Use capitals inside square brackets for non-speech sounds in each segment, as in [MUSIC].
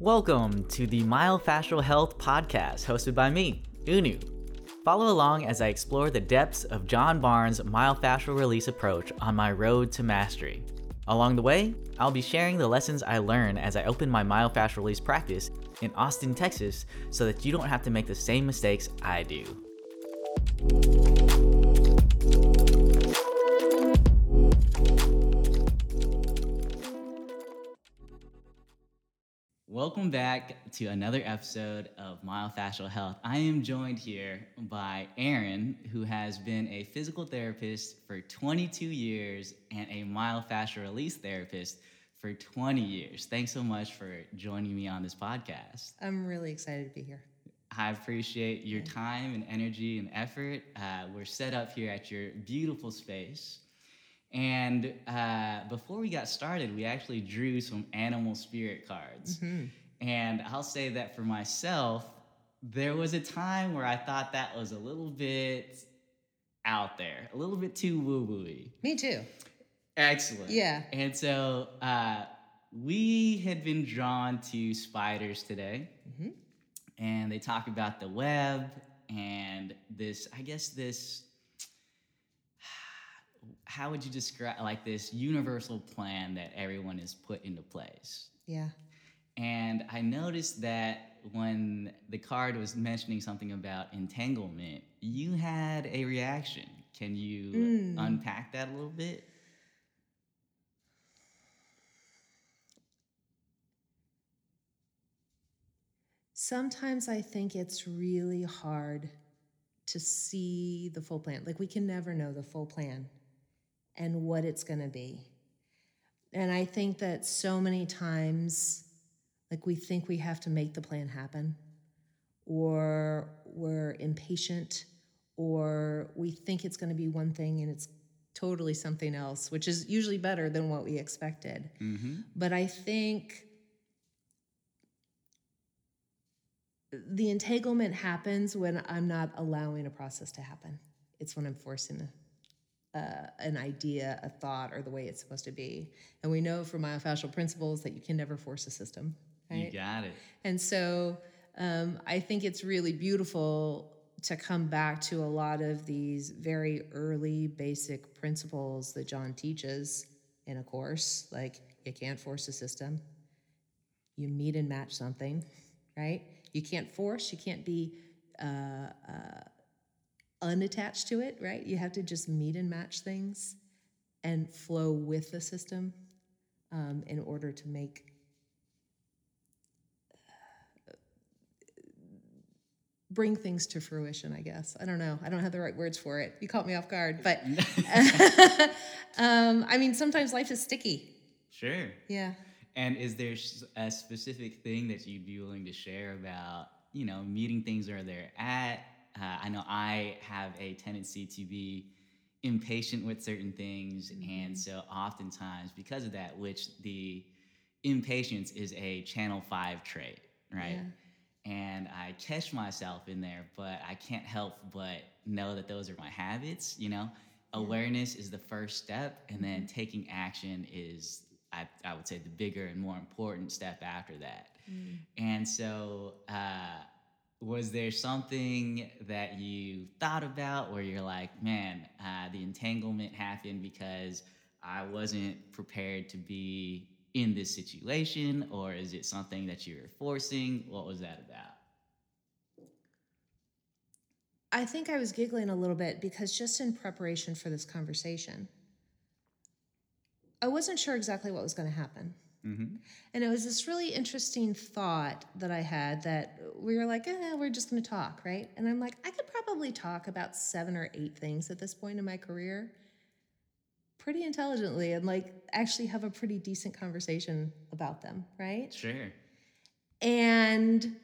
Welcome to the Myofascial Health Podcast, hosted by me, Unu. Follow along as I explore the depths of John Barnes' myofascial release approach on my road to mastery. Along the way, I'll be sharing the lessons I learn as I open my myofascial release practice in Austin, Texas, so that you don't have to make the same mistakes I do. Welcome back to another episode of Myofascial Health. I am joined here by Erin, who has been a physical therapist for 22 years and a myofascial release therapist for 20 years. Thanks so much for joining me on this podcast. I'm really excited to be here. I appreciate your time and energy and effort. Uh, we're set up here at your beautiful space. And uh, before we got started, we actually drew some animal spirit cards. Mm-hmm. And I'll say that for myself, there was a time where I thought that was a little bit out there, a little bit too woo wooey. Me too. Excellent. Yeah. And so uh, we had been drawn to spiders today, Mhm. and they talk about the web and this, I guess, this. How would you describe like this universal plan that everyone is put into place? Yeah. And I noticed that when the card was mentioning something about entanglement, you had a reaction. Can you Mm. unpack that a little bit? Sometimes I think it's really hard to see the full plan. Like we can never know the full plan and what it's going to be. And I think that so many times, like we think we have to make the plan happen, or we're impatient, or we think it's going to be one thing and it's totally something else, which is usually better than what we expected. Mm-hmm. But I think the entanglement happens when I'm not allowing a process to happen. It's when I'm forcing a, uh, an idea, a thought, or the way it's supposed to be. And we know from myofascial principles that you can never force a system. You got it. And so um, I think it's really beautiful to come back to a lot of these very early basic principles that John teaches in a course. Like you can't force a system, you meet and match something, right? You can't force, you can't be uh, uh, unattached to it, right? You have to just meet and match things and flow with the system um, in order to make bring things to fruition, I guess. I don't know. I don't have the right words for it. You caught me off guard. But [LAUGHS] um, I mean, sometimes life is sticky. Sure. Yeah. And is there a specific thing that you'd be willing to share about, you know, meeting things where they're at? Uh, I know I have a tendency to be impatient with certain things, and so oftentimes because of that, which the impatience is a channel five trait, right? and I catch myself in there, but I can't help but know that those are my habits. You know, awareness is the first step, and then taking action is, I, I would say, the bigger and more important step after that. And so, uh, was there something that you thought about where you're like, man, uh, the entanglement happened because I wasn't prepared to be in this situation, or is it something that you were forcing? What was that about? I think I was giggling a little bit because just in preparation for this conversation, I wasn't sure exactly what was going to happen. Mm-hmm. And it was this really interesting thought that I had that we were like, eh, we're just going to talk, right? And I'm like, I could probably talk about seven or eight things at this point in my career pretty intelligently and like actually have a pretty decent conversation about them, right? Sure. And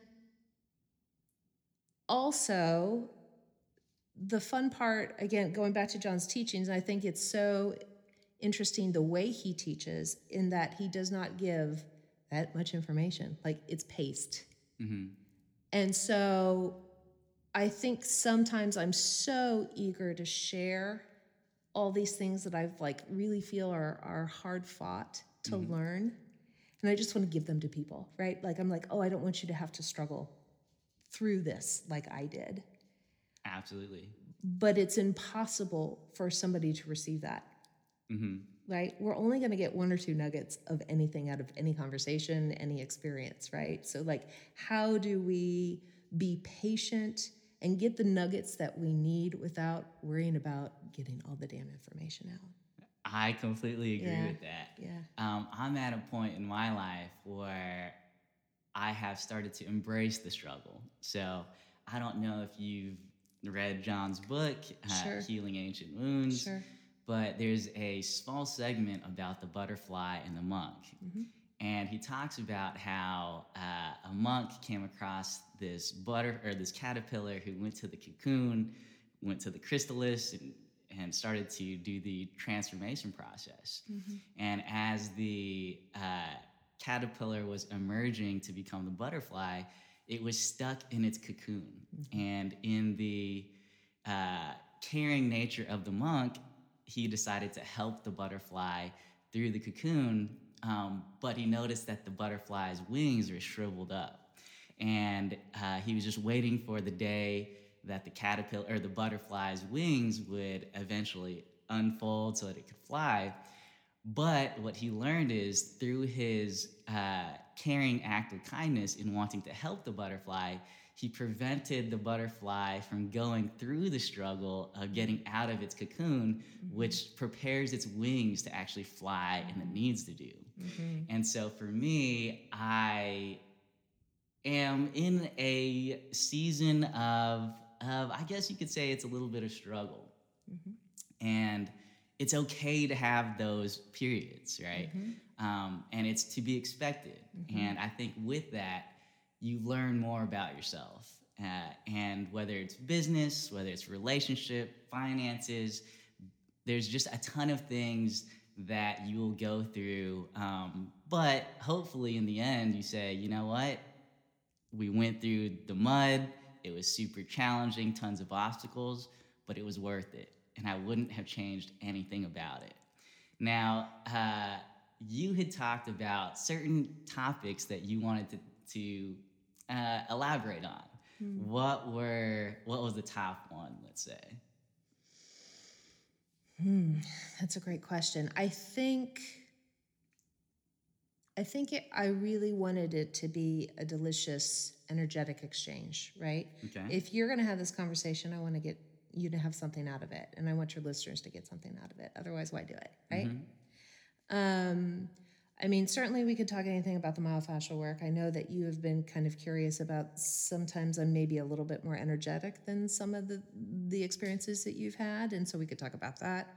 also, the fun part, again, going back to John's teachings, I think it's so interesting the way he teaches in that he does not give that much information. Like it's paced. Mm-hmm. And so I think sometimes I'm so eager to share all these things that I've like really feel are, are hard fought to learn. and I just want to give them to people, right? Like I'm like, oh, I don't want you to have to struggle through this like I did. Absolutely. But it's impossible for somebody to receive that. Hmm Right? We're only going to get one or two nuggets of anything out of any conversation, any experience, right? So, like, how do we be patient and get the nuggets that we need without worrying about getting all the damn information out? I completely agree Yeah. with that. Yeah. Um, I'm at a point in my life where I have started to embrace the struggle. So I don't know if you've read John's book, uh, Sure. Healing Ancient Wounds, Sure. But there's a small segment about the butterfly and the monk. Mhm. And he talks about how uh, a monk came across this butter or this caterpillar who went to the cocoon, went to the chrysalis, and, and started to do the transformation process. And as the uh, caterpillar was emerging to become the butterfly, it was stuck in its cocoon. And in the uh, caring nature of the monk, he decided to help the butterfly through the cocoon, um, but he noticed that the butterfly's wings were shriveled up. And uh, he was just waiting for the day that the caterpillar or the butterfly's wings would eventually unfold so that it could fly. But what he learned is through his uh, caring act of kindness in wanting to help the butterfly, he prevented the butterfly from going through the struggle of getting out of its cocoon, mm-hmm. which prepares its wings to actually fly and it needs to do. Mm-hmm. And so for me, I am in a season of, of, I guess you could say it's a little bit of struggle. Mm-hmm. And it's okay to have those periods, right? Um, and it's to be expected. And I think with that, you learn more about yourself. Uh, and whether it's business, whether it's relationship, finances, there's just a ton of things that you will go through. Um, but hopefully, in the end, you say, you know what? We went through the mud. It was super challenging, tons of obstacles, but it was worth it. And I wouldn't have changed anything about it. Now, uh, you had talked about certain topics that you wanted to, to uh, elaborate on. What were what was the top one? Let's say. That's a great question. I think I think it, I really wanted it to be a delicious, energetic exchange, right? Okay. If you're going to have this conversation, I want to get you to have something out of it, and I want your listeners to get something out of it. Otherwise, why do it, right? Um, I mean, certainly we could talk anything about the myofascial work. I know that you have been kind of curious about. Sometimes I'm maybe a little bit more energetic than some of the the experiences that you've had, and so we could talk about that.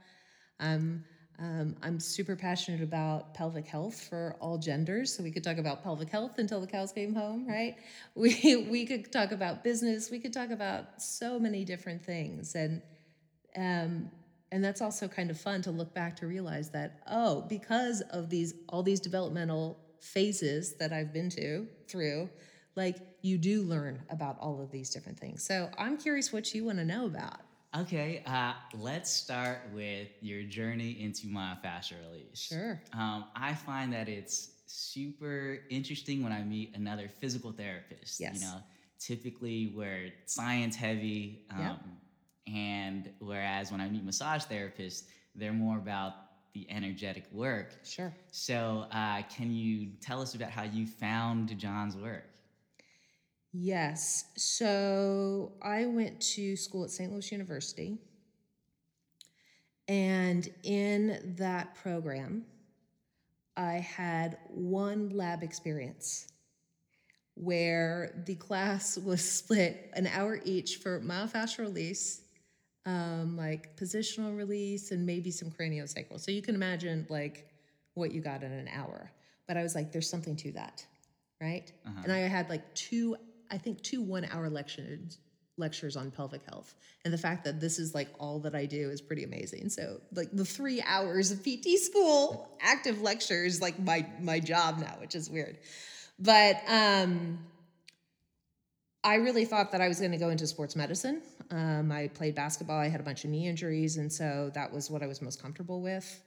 Um, um, I'm super passionate about pelvic health for all genders, so we could talk about pelvic health until the cows came home, right? [LAUGHS] We we could talk about business. We could talk about so many different things, and um, and that's also kind of fun to look back to realize that oh, because of these all these developmental phases that I've been to through, like you do learn about all of these different things. So I'm curious what you want to know about. Okay, uh, let's start with your journey into myofascial release. Sure. Um, I find that it's super interesting when I meet another physical therapist. Yes. You know, typically we're science heavy, um, Yep. And whereas when I meet massage therapists, they're more about the energetic work. Sure. So, uh, can you tell us about how you found John's work? Yes. So I went to school at St. Louis University. And in that program, I had one lab experience where the class was [LAUGHS] split an hour each for myofascial release, um, like positional release, and maybe some craniosacral. So you can imagine like what you got in an hour. But I was like, there's something to that, right? And I had like two, I think two one-hour lectures lectures on pelvic health, and the fact that this is like all that I do is pretty amazing. So like the three hours of PT school active lectures, like my my job now, which is weird. But um, I really thought that I was going to go into sports medicine. Um, I played basketball. I had a bunch of knee injuries, and so that was what I was most comfortable with.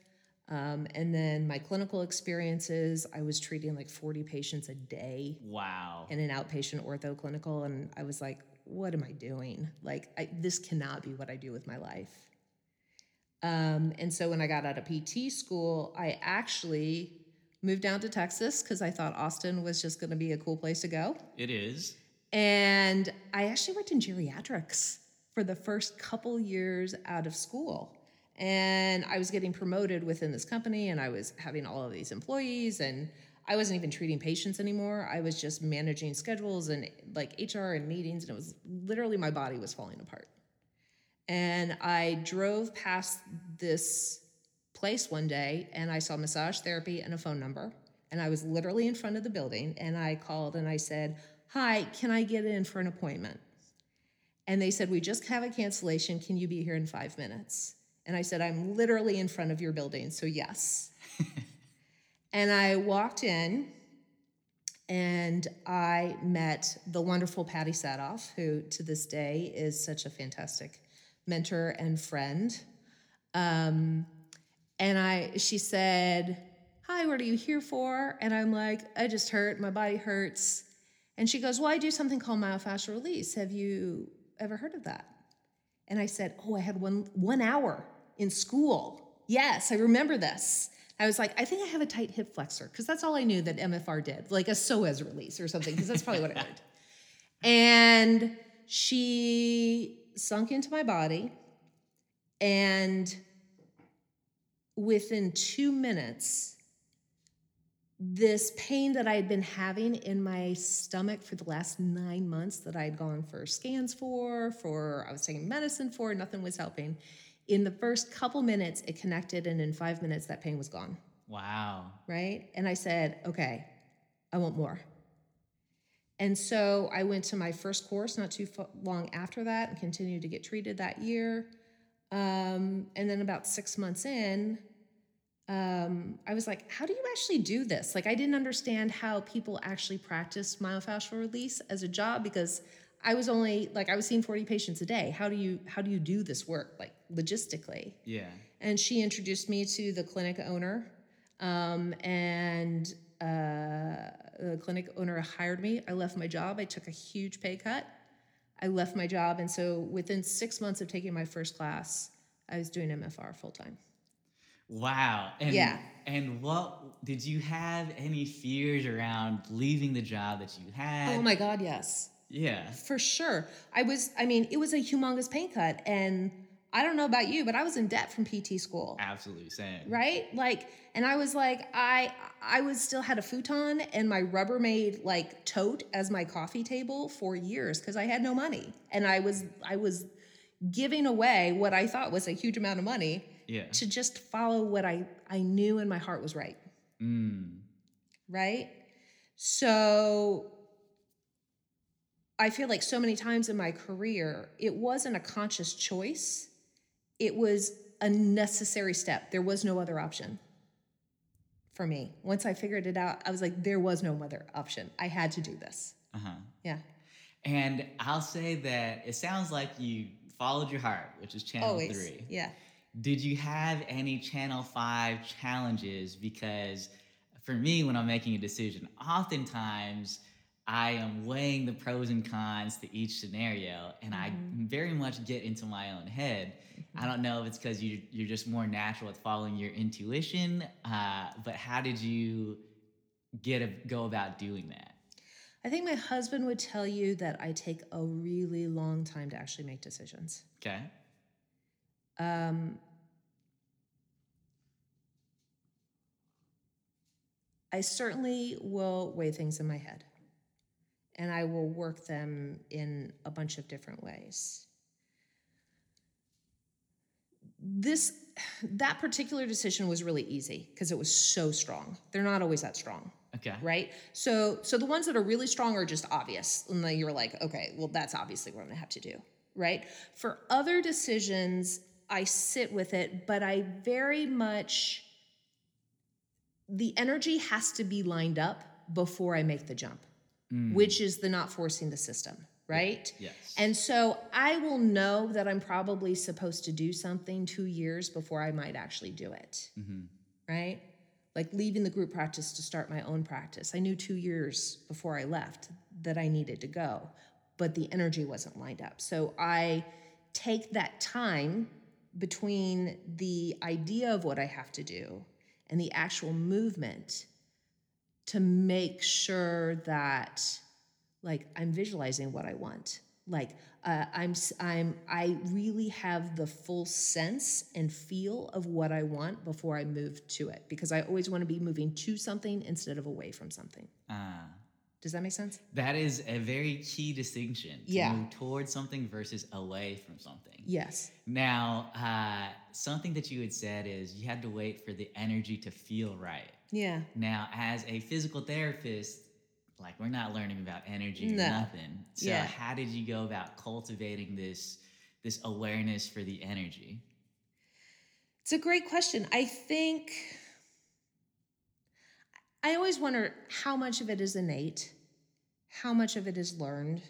Um, and then my clinical experiences, I was treating like 40 patients a day Wow. in an outpatient ortho clinical. And I was like, what am I doing? Like, I, this cannot be what I do with my life. Um, and so when I got out of PT school, I actually moved down to Texas because I thought Austin was just going to be a cool place to go. It is. And I actually worked in geriatrics for the first couple years out of school. And I was getting promoted within this company, and I was having all of these employees, and I wasn't even treating patients anymore. I was just managing schedules and like HR and meetings, and it was literally my body was falling apart. And I drove past this place one day, and I saw massage therapy and a phone number. And I was literally in front of the building, and I called and I said, Hi, can I get in for an appointment? And they said, We just have a cancellation. Can you be here in five minutes? And I said, I'm literally in front of your building, so yes. [LAUGHS] and I walked in and I met the wonderful Patty Sadoff, who to this day is such a fantastic mentor and friend. Um, and I, she said, "Hi, what are you here for?" And I'm like, "I just hurt. My body hurts." And she goes, "Well, I do something called myofascial release. Have you ever heard of that?" And I said, "Oh, I had one one hour in school. Yes, I remember this." I was like, "I think I have a tight hip flexor because that's all I knew that MFR did, like a psoas release or something, because that's probably what I heard." [LAUGHS] And she sunk into my body, and within two minutes, this pain that I had been having in my stomach for the last nine months that I had gone for scans for, for I was taking medicine for, nothing was helping. In the first couple minutes, it connected, and in five minutes, that pain was gone. Wow. Right? And I said, okay, I want more. And so I went to my first course not too long after that and continued to get treated that year. Um, and then about six months in, um, I was like, how do you actually do this? Like, I didn't understand how people actually practiced myofascial release as a job because I was only like I was seeing 40 patients a day. How do you how do you do this work like logistically? Yeah. And she introduced me to the clinic owner, um, and uh, the clinic owner hired me. I left my job. I took a huge pay cut. I left my job, and so within six months of taking my first class, I was doing MFR full time. Wow. And, Yeah. And what did you have any fears around leaving the job that you had? Oh my God, yes. Yeah. For sure. I was, I mean, it was a humongous pay cut. And I don't know about you, but I was in debt from PT school. Absolutely same. Right? Like, and I was like, I I was still had a futon and my Rubbermaid like tote as my coffee table for years because I had no money. And I was I was giving away what I thought was a huge amount of money Yeah. to just follow what I, I knew in my heart was right. Mm. right? So I feel like so many times in my career, it wasn't a conscious choice, it was a necessary step. There was no other option for me. Once I figured it out, I was like, there was no other option. I had to do this. Uh-huh. Yeah. And I'll say that it sounds like you followed your heart, which is channel Always. three. Yeah. Did you have any channel five challenges? Because for me, when I'm making a decision, oftentimes I am weighing the pros and cons to each scenario, and I very much get into my own head. I don't know if it's because you, you're just more natural at following your intuition, uh, but how did you get a, go about doing that? I think my husband would tell you that I take a really long time to actually make decisions. Okay. Um, I certainly will weigh things in my head and I will work them in a bunch of different ways. This that particular decision was really easy because it was so strong. They're not always that strong Okay. right? So so the ones that are really strong are just obvious, and then you're like, okay, well that's obviously what I'm gonna have to do, right? For other decisions, I sit with it, but I very much the energy has to be lined up before I make the jump, mm. which is the not forcing the system, right? Yes. And so I will know that I'm probably supposed to do something two years before I might actually do it. Mm-hmm. right? Like leaving the group practice to start my own practice. I knew two years before I left that I needed to go, but the energy wasn't lined up. So I take that time between the idea of what I have to do and the actual movement to make sure that like I'm visualizing what I want. Like uh, I'm I'm I really have the full sense and feel of what I want before I move to it because I always want to be moving to something instead of away from something. Ah. Does that make sense? That is a very key distinction. To Yeah. move towards something versus away from something. Yes. Now, uh, something that you had said is you had to wait for the energy to feel right. Yeah. Now, as a physical therapist, like we're not learning about energy or No. nothing. So, Yeah. how did you go about cultivating this this awareness for the energy? It's a great question. I think I always wonder how much of it is innate, how much of it is learned.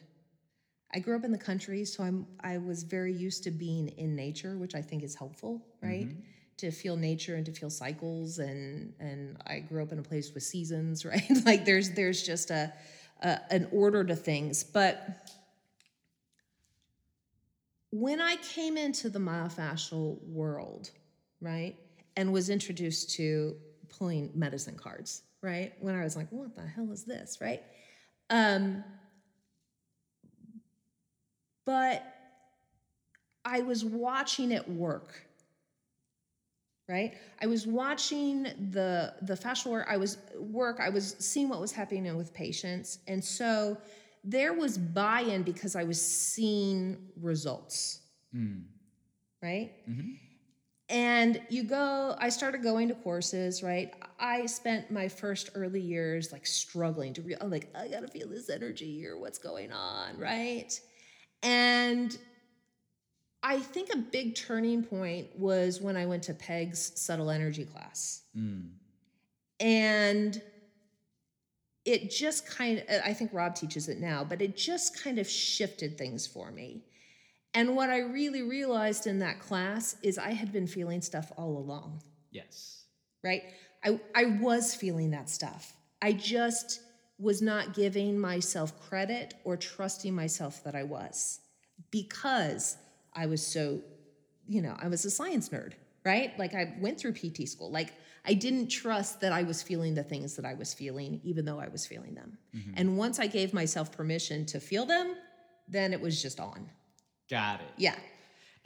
I grew up in the country, so I'm I was very used to being in nature, which I think is helpful, right? Mhm. To feel nature and to feel cycles and and I grew up in a place with seasons, [LAUGHS] right? like there's there's just a, a an order to things, but when I came into the myofascial world, right, and was introduced to pulling medicine cards, right, when I was like, what the hell is this, right? Um, but I was watching it work, right? I was watching the the fascial work. I was work. I was seeing what was happening with patients, and so there was buy-in because I was seeing results, Mm. right? Mhm. And you go, I started going to courses, right? I spent my first early years like struggling to real, I'm like, I gotta feel this energy or what's going on, right? And I think a big turning point was when I went to Peg's subtle energy class. Mm. And it just kind of, I think Rob teaches it now, but it just kind of shifted things for me. And what I really realized in that class is I had been feeling stuff all along, Yes. right? I, I was feeling that stuff. I just was not giving myself credit or trusting myself that I was because I was so, you know, I was a science nerd, right? Like I went through PT school. Like I didn't trust that I was feeling the things that I was feeling, even though I was feeling them. Mhm. And once I gave myself permission to feel them, then it was just on. Got it. Yeah.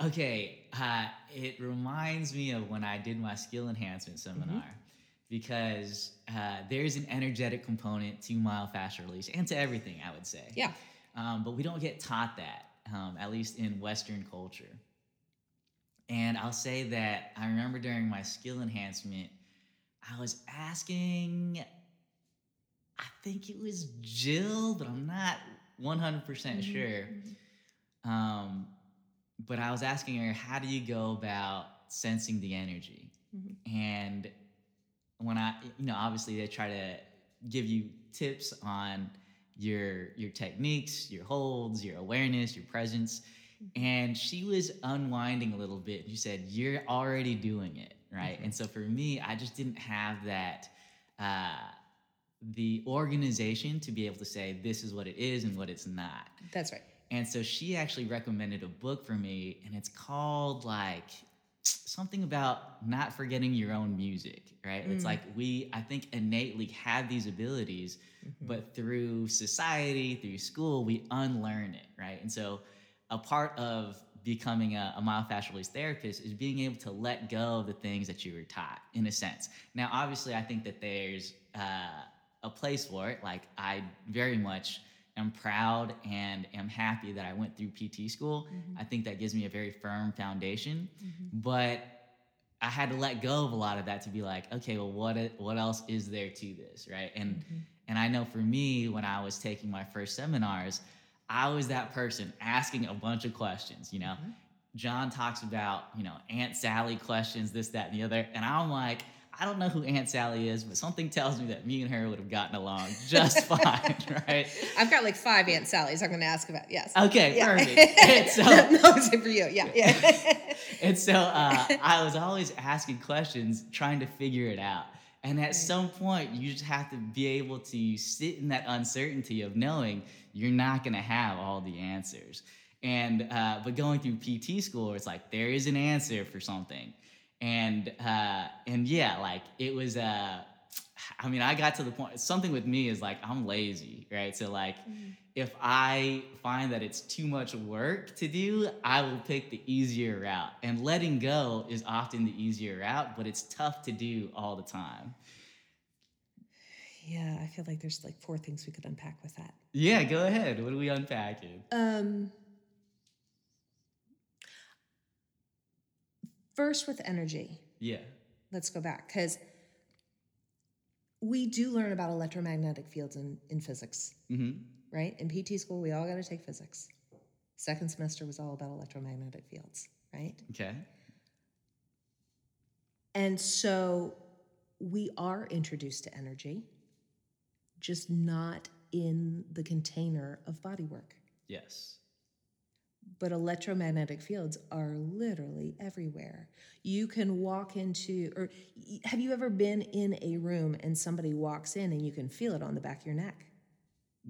Okay, uh, it reminds me of when I did my skill enhancement seminar because uh, there's an energetic component to myofascial release and to everything, I would say. Yeah. Um, but we don't get taught that, um, at least in Western culture. And I'll say that I remember during my skill enhancement, I was asking, I think it was Jill, but I'm not 100% Mhm. sure. Um, but I was asking her, how do you go about sensing the energy? Mhm. And when I, you know, obviously they try to give you tips on your your techniques, your holds, your awareness, your presence. And she was unwinding a little bit. She said, "You're already doing it, right?" Mhm. And so for me, I just didn't have that uh, the organization to be able to say this is what it is and what it's not. That's right. And so she actually recommended a book for me, and it's called like something about not forgetting your own music, right? It's Mm. like we, I think, innately have these abilities, Mhm. but through society, through school, we unlearn it, right? And so a part of becoming a, a myofascial release therapist is being able to let go of the things that you were taught, in a sense. Now, obviously, I think that there's uh, a place for it. Like, I very much am proud and am happy that I went through PT school. Mhm. I think that gives me a very firm foundation, Mhm. but I had to let go of a lot of that to be like, okay, well, what what else is there to this, right? And Mhm. and I know for me, when I was taking my first seminars, I was that person asking a bunch of questions. You know, Mhm. John talks about, you know, Aunt Sally questions, this, that, and the other. And I'm like, I don't know who Aunt Sally is, but something tells me that me and her would have gotten along just [LAUGHS] fine, right? I've got like five Aunt Sally's I'm going to ask about. Yes. Okay, Yeah. perfect. And so, [LAUGHS] no, no, it's for you. Yeah. Yeah. [LAUGHS] and so uh, I was always asking questions, trying to figure it out. And at Right. some point, you just have to be able to sit in that uncertainty of knowing you're not going to have all the answers. And uh, but going through PT school, it's like there is an answer for something, and uh, and yeah, like it was. Uh, [SIGHS] I mean, I got to the point. Something with me is like I'm lazy, right? So like, if I find that it's too much work to do, I will pick the easier route. And letting go is often the easier route, but it's tough to do all the time. yeah. I feel like there's like four things we could unpack with that. Yeah, go ahead. What are we unpacking? Um, first, with energy, Yeah. let's go back because we do learn about electromagnetic fields in, in physics, Mm-hmm. right? In PT school, we all got to take physics. Second semester was all about electromagnetic fields, right? Okay. And so we are introduced to energy, just not in the container of body work. Yes. But electromagnetic fields are literally everywhere. You can walk into, or have you ever been in a room and somebody walks in and you can feel it on the back of your neck?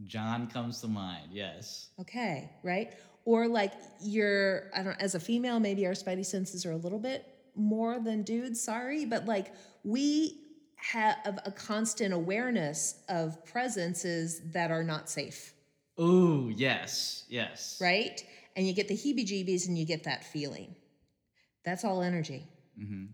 John comes to mind. Yes. Okay, right? Or like you're, I don't as a female, maybe our spidey senses are a little bit more than dudes, sorry, but like we have a constant awareness of presences that are not safe, Oh, yes. Yes. right? And you get the heebie jeebies and you get that feeling. That's all energy, Mm-hmm.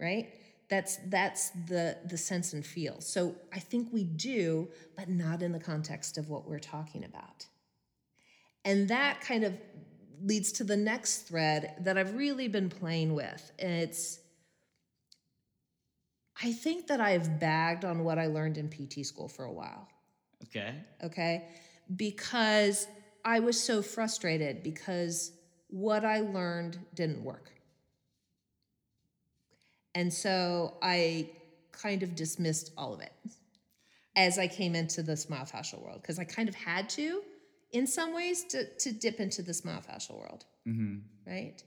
right? That's that's the the sense and feel. So I think we do, but not in the context of what we're talking about. And that kind of leads to the next thread that I've really been playing with. And it's I think that I've bagged on what I learned in PT school for a while Okay. okay? Because I was so frustrated because what I learned didn't work. And so I kind of dismissed all of it as I came into the myofascial world because I kind of had to, in some ways, to, to dip into this myofascial world, Mm-hmm. right?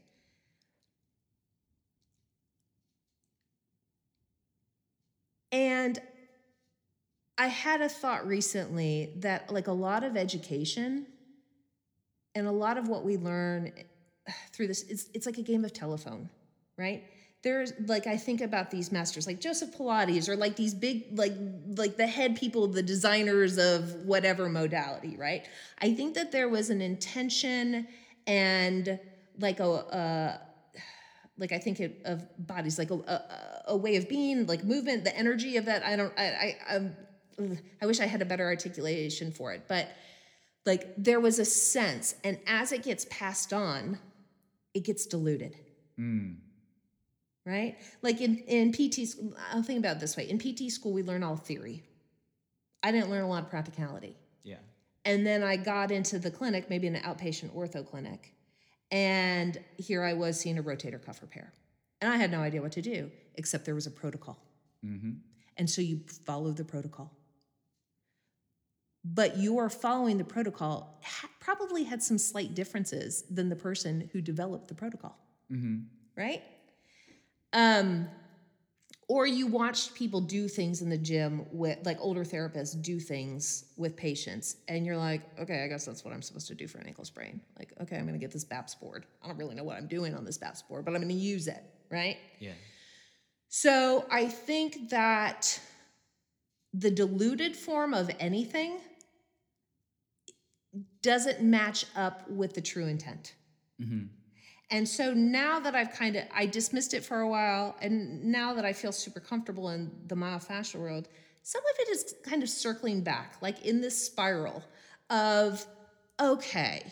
And I had a thought recently that, like, a lot of education and a lot of what we learn eh, through this, it's, it's like a game of telephone, right? There's like I think about these masters like Joseph Pilates or like these big like like the head people, the designers of whatever modality, right? I think that there was an intention and like a, like I think it, of bodies, like a, a, a way of being, like movement, the energy of that. I don't, I, I, ugh, I wish I had a better articulation for it, but like there was a sense, and as it gets passed on, it gets diluted, Mm. right? Like in in PT school, I'll think about it this way: in PT school, we learn all theory. I didn't learn a lot of practicality. Yeah. And then I got into the clinic, maybe an outpatient ortho clinic. And here I was seeing a rotator cuff repair. And I had no idea what to do, except there was a protocol. Mm-hmm. And so you follow the protocol. But your following the protocol ha- probably had some slight differences than the person who developed the protocol, Mm-hmm. right? Um, or you watched people do things in the gym with like older therapists do things with patients and you're like okay i guess that's what i'm supposed to do for an ankle sprain like okay i'm going to get this baps board i don't really know what i'm doing on this baps board but i'm going to use it right Yeah. so i think that the diluted form of anything doesn't match up with the true intent Mm-hmm. and so now that I've kind of I dismissed it for a while, and now that I feel super comfortable in the myofascial world, some of it is kind of circling back, like in this spiral of okay,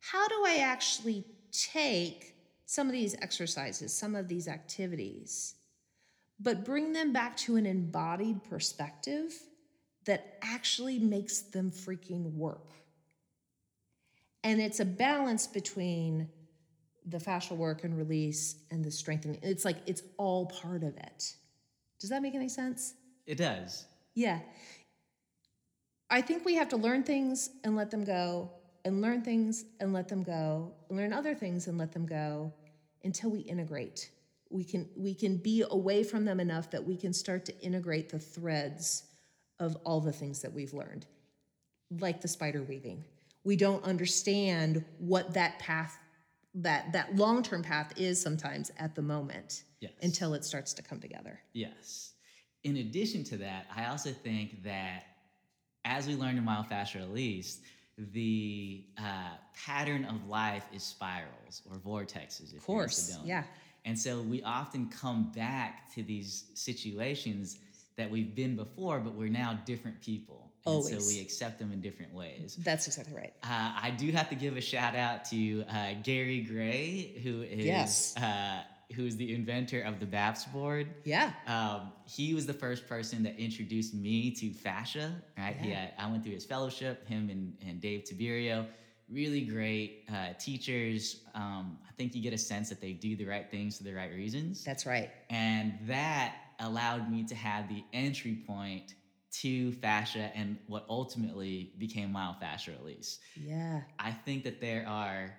how do I actually take some of these exercises, some of these activities, but bring them back to an embodied perspective that actually makes them freaking work. And it's a balance between the fascial work and release and the strengthening. It's like it's all part of it. Does that make any sense? It does. Yeah. I think we have to learn things and let them go, and learn things and let them go, and learn other things and let them go until we integrate. We can we can be away from them enough that we can start to integrate the threads of all the things that we've learned. Like the spider weaving. We don't understand what that path that that long-term path is sometimes at the moment Yes. until it starts to come together. Yes. In addition to that, I also think that as we learned in myofascial release, the uh, pattern of life is spirals or vortexes. If Of course. Yeah. And so we often come back to these situations that we've been before, but we're now different people. And so we accept them in different ways. That's exactly right. Uh, I do have to give a shout out to uh, Gary Gray, who is Yes. uh, who is the inventor of the BAPS board. Yeah. Um, he was the first person that introduced me to fascia. Right? Yeah. had, I went through his fellowship. Him and, and Dave Tiberio, really great uh, teachers. Um, I think you get a sense that they do the right things for the right reasons, That's right. and that allowed me to have the entry point to fascia and what ultimately became myofascial release. Yeah. I think that there are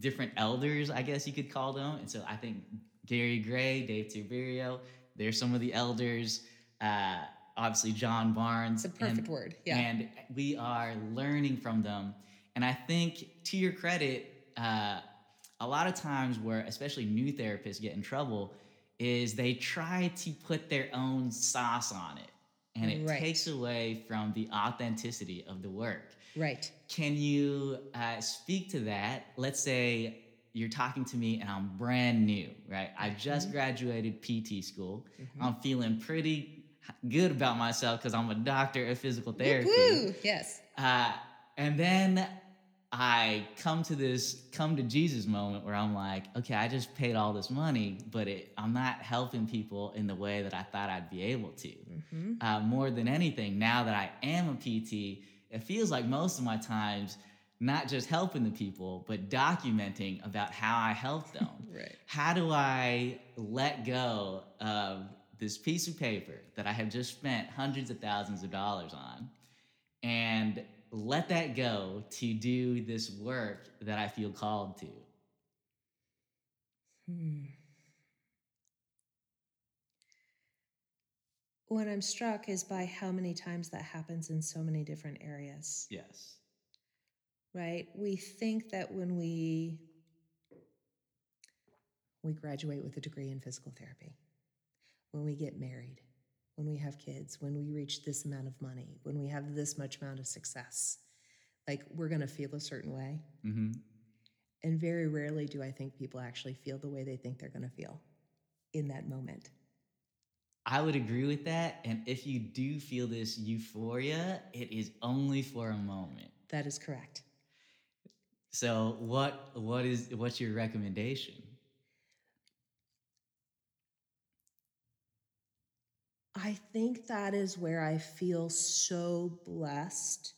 different elders, I guess you could call them. And so I think Gary Gray, Dave Tiberio, they're some of the elders. Uh, obviously, John Barnes. It's a perfect and, word. Yeah. And we are learning from them. And I think, to your credit, uh, a lot of times where especially new therapists get in trouble is they try to put their own sauce on it. And it Right. takes away from the authenticity of the work. right. Can you uh, speak to that? Let's say you're talking to me and I'm brand new, right? I just graduated PT school. I'm feeling pretty good about myself because I'm a doctor of physical therapy. Woo! Yes. Uh, and then I come to this come to Jesus moment where I'm like, okay, I just paid all this money, but it, I'm not helping people in the way that I thought I'd be able to. Mm-hmm. Uh, more than anything, now that I am a PT, it feels like most of my times not just helping the people, but documenting about how I helped them. [LAUGHS] Right. How do I let go of this piece of paper that I have just spent hundreds of thousands of dollars on and let that go to do this work that I feel called to? Hmm. What I'm struck is by how many times that happens in so many different areas, Yes. right? We think that when we we graduate with a degree in physical therapy, when we get married, when we have kids, when we reach this amount of money, when we have this much amount of success, like we're going to feel a certain way. hmm And very rarely do I think people actually feel the way they think they're going to feel in that moment. I would agree with that. And if you do feel this euphoria, it is only for a moment. That is correct. So what what is what's your recommendation? I think that is where I feel so blessed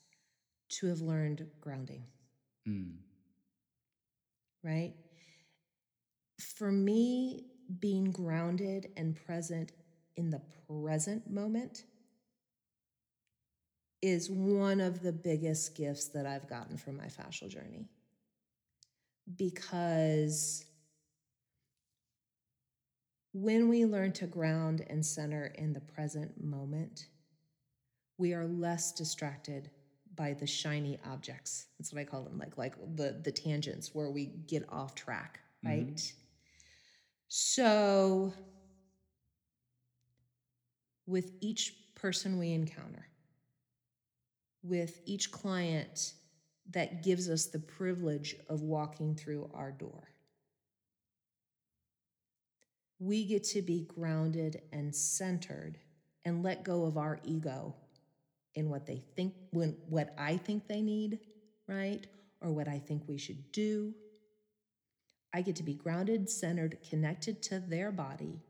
to have learned grounding, Mm, right? For me, being grounded and present in the present moment is one of the biggest gifts that I've gotten from myofascial journey. Because when we learn to ground and center in the present moment, we are less distracted by the shiny objects. That's what I call them, like like the the tangents where we get off track, mm-hmm. right? So with each person we encounter, with each client that gives us the privilege of walking through our door. We get to be grounded and centered and let go of our ego in what they think when what I think they need, right? Or what I think we should do. I get to be grounded, centered, connected to their body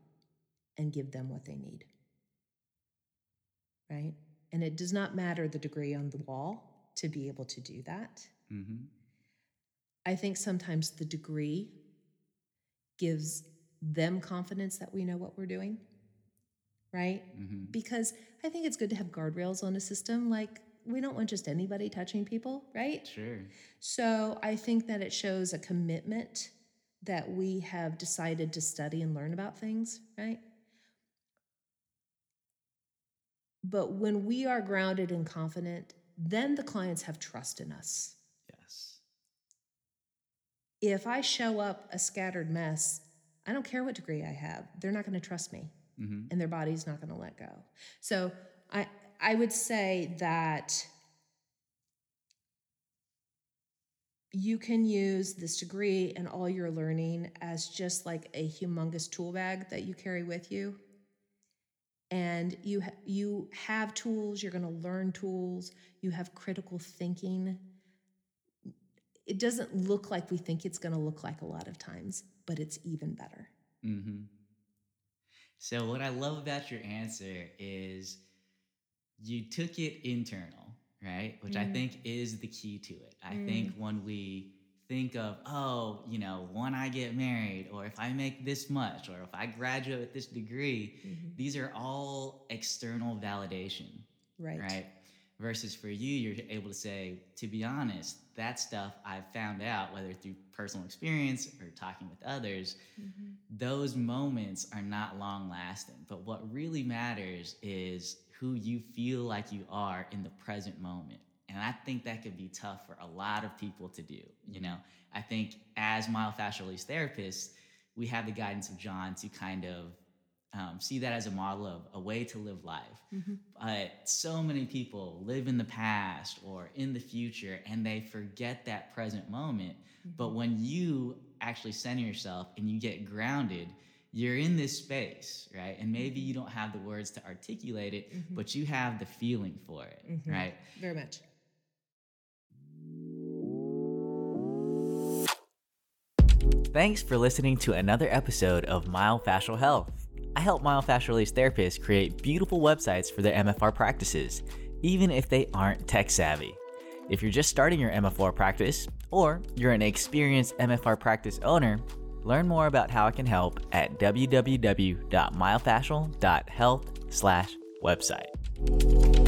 and give them what they need. Right? And it does not matter the degree on the wall to be able to do that. hmm I think sometimes the degree gives them confidence that we know what we're doing. right? Mm-hmm. Because I think it's good to have guardrails on a system. Like, we don't want just anybody touching people, right? Sure. So I think that it shows a commitment that we have decided to study and learn about things, right? But when we are grounded and confident, then the clients have trust in us. Yes. If I show up a scattered mess, I don't care what degree I have, they're not going to trust me Mm-hmm. and their body's not going to let go. So I I would say that you can use this degree and all your learning as just like a humongous tool bag that you carry with you. And you ha- you have tools, you're going to learn tools, you have critical thinking. It doesn't look like we think it's going to look like a lot of times, but it's even better. Mm-hmm. So what I love about your answer is you took it internal, right? Which I Mm. think is the key to it. I Mm. think when we think of, oh, you know, when I get married, or if I make this much, or if I graduate with this degree, these are all external validation, Right. right? Versus for you, you're able to say, to be honest, that stuff I've found out, whether through personal experience or talking with others, Mhm. those moments are not long lasting. But what really matters is who you feel like you are in the present moment. And I think that could be tough for a lot of people to do. You know, I think as myofascial release therapists, we have the guidance of John to kind of um, see that as a model of a way to live life. Mhm. But so many people live in the past or in the future and they forget that present moment. But when you actually center yourself and you get grounded, you're in this space, right? And maybe you don't have the words to articulate it, Mhm. but you have the feeling for it, Mhm. right? Very much. Thanks for listening to another episode of Myofascial Health. I help myofascial release therapists create beautiful websites for their MFR practices, even if they aren't tech savvy. If you're just starting your MFR practice, or you're an experienced MFR practice owner, learn more about how I can help at www.myofascial.health/website.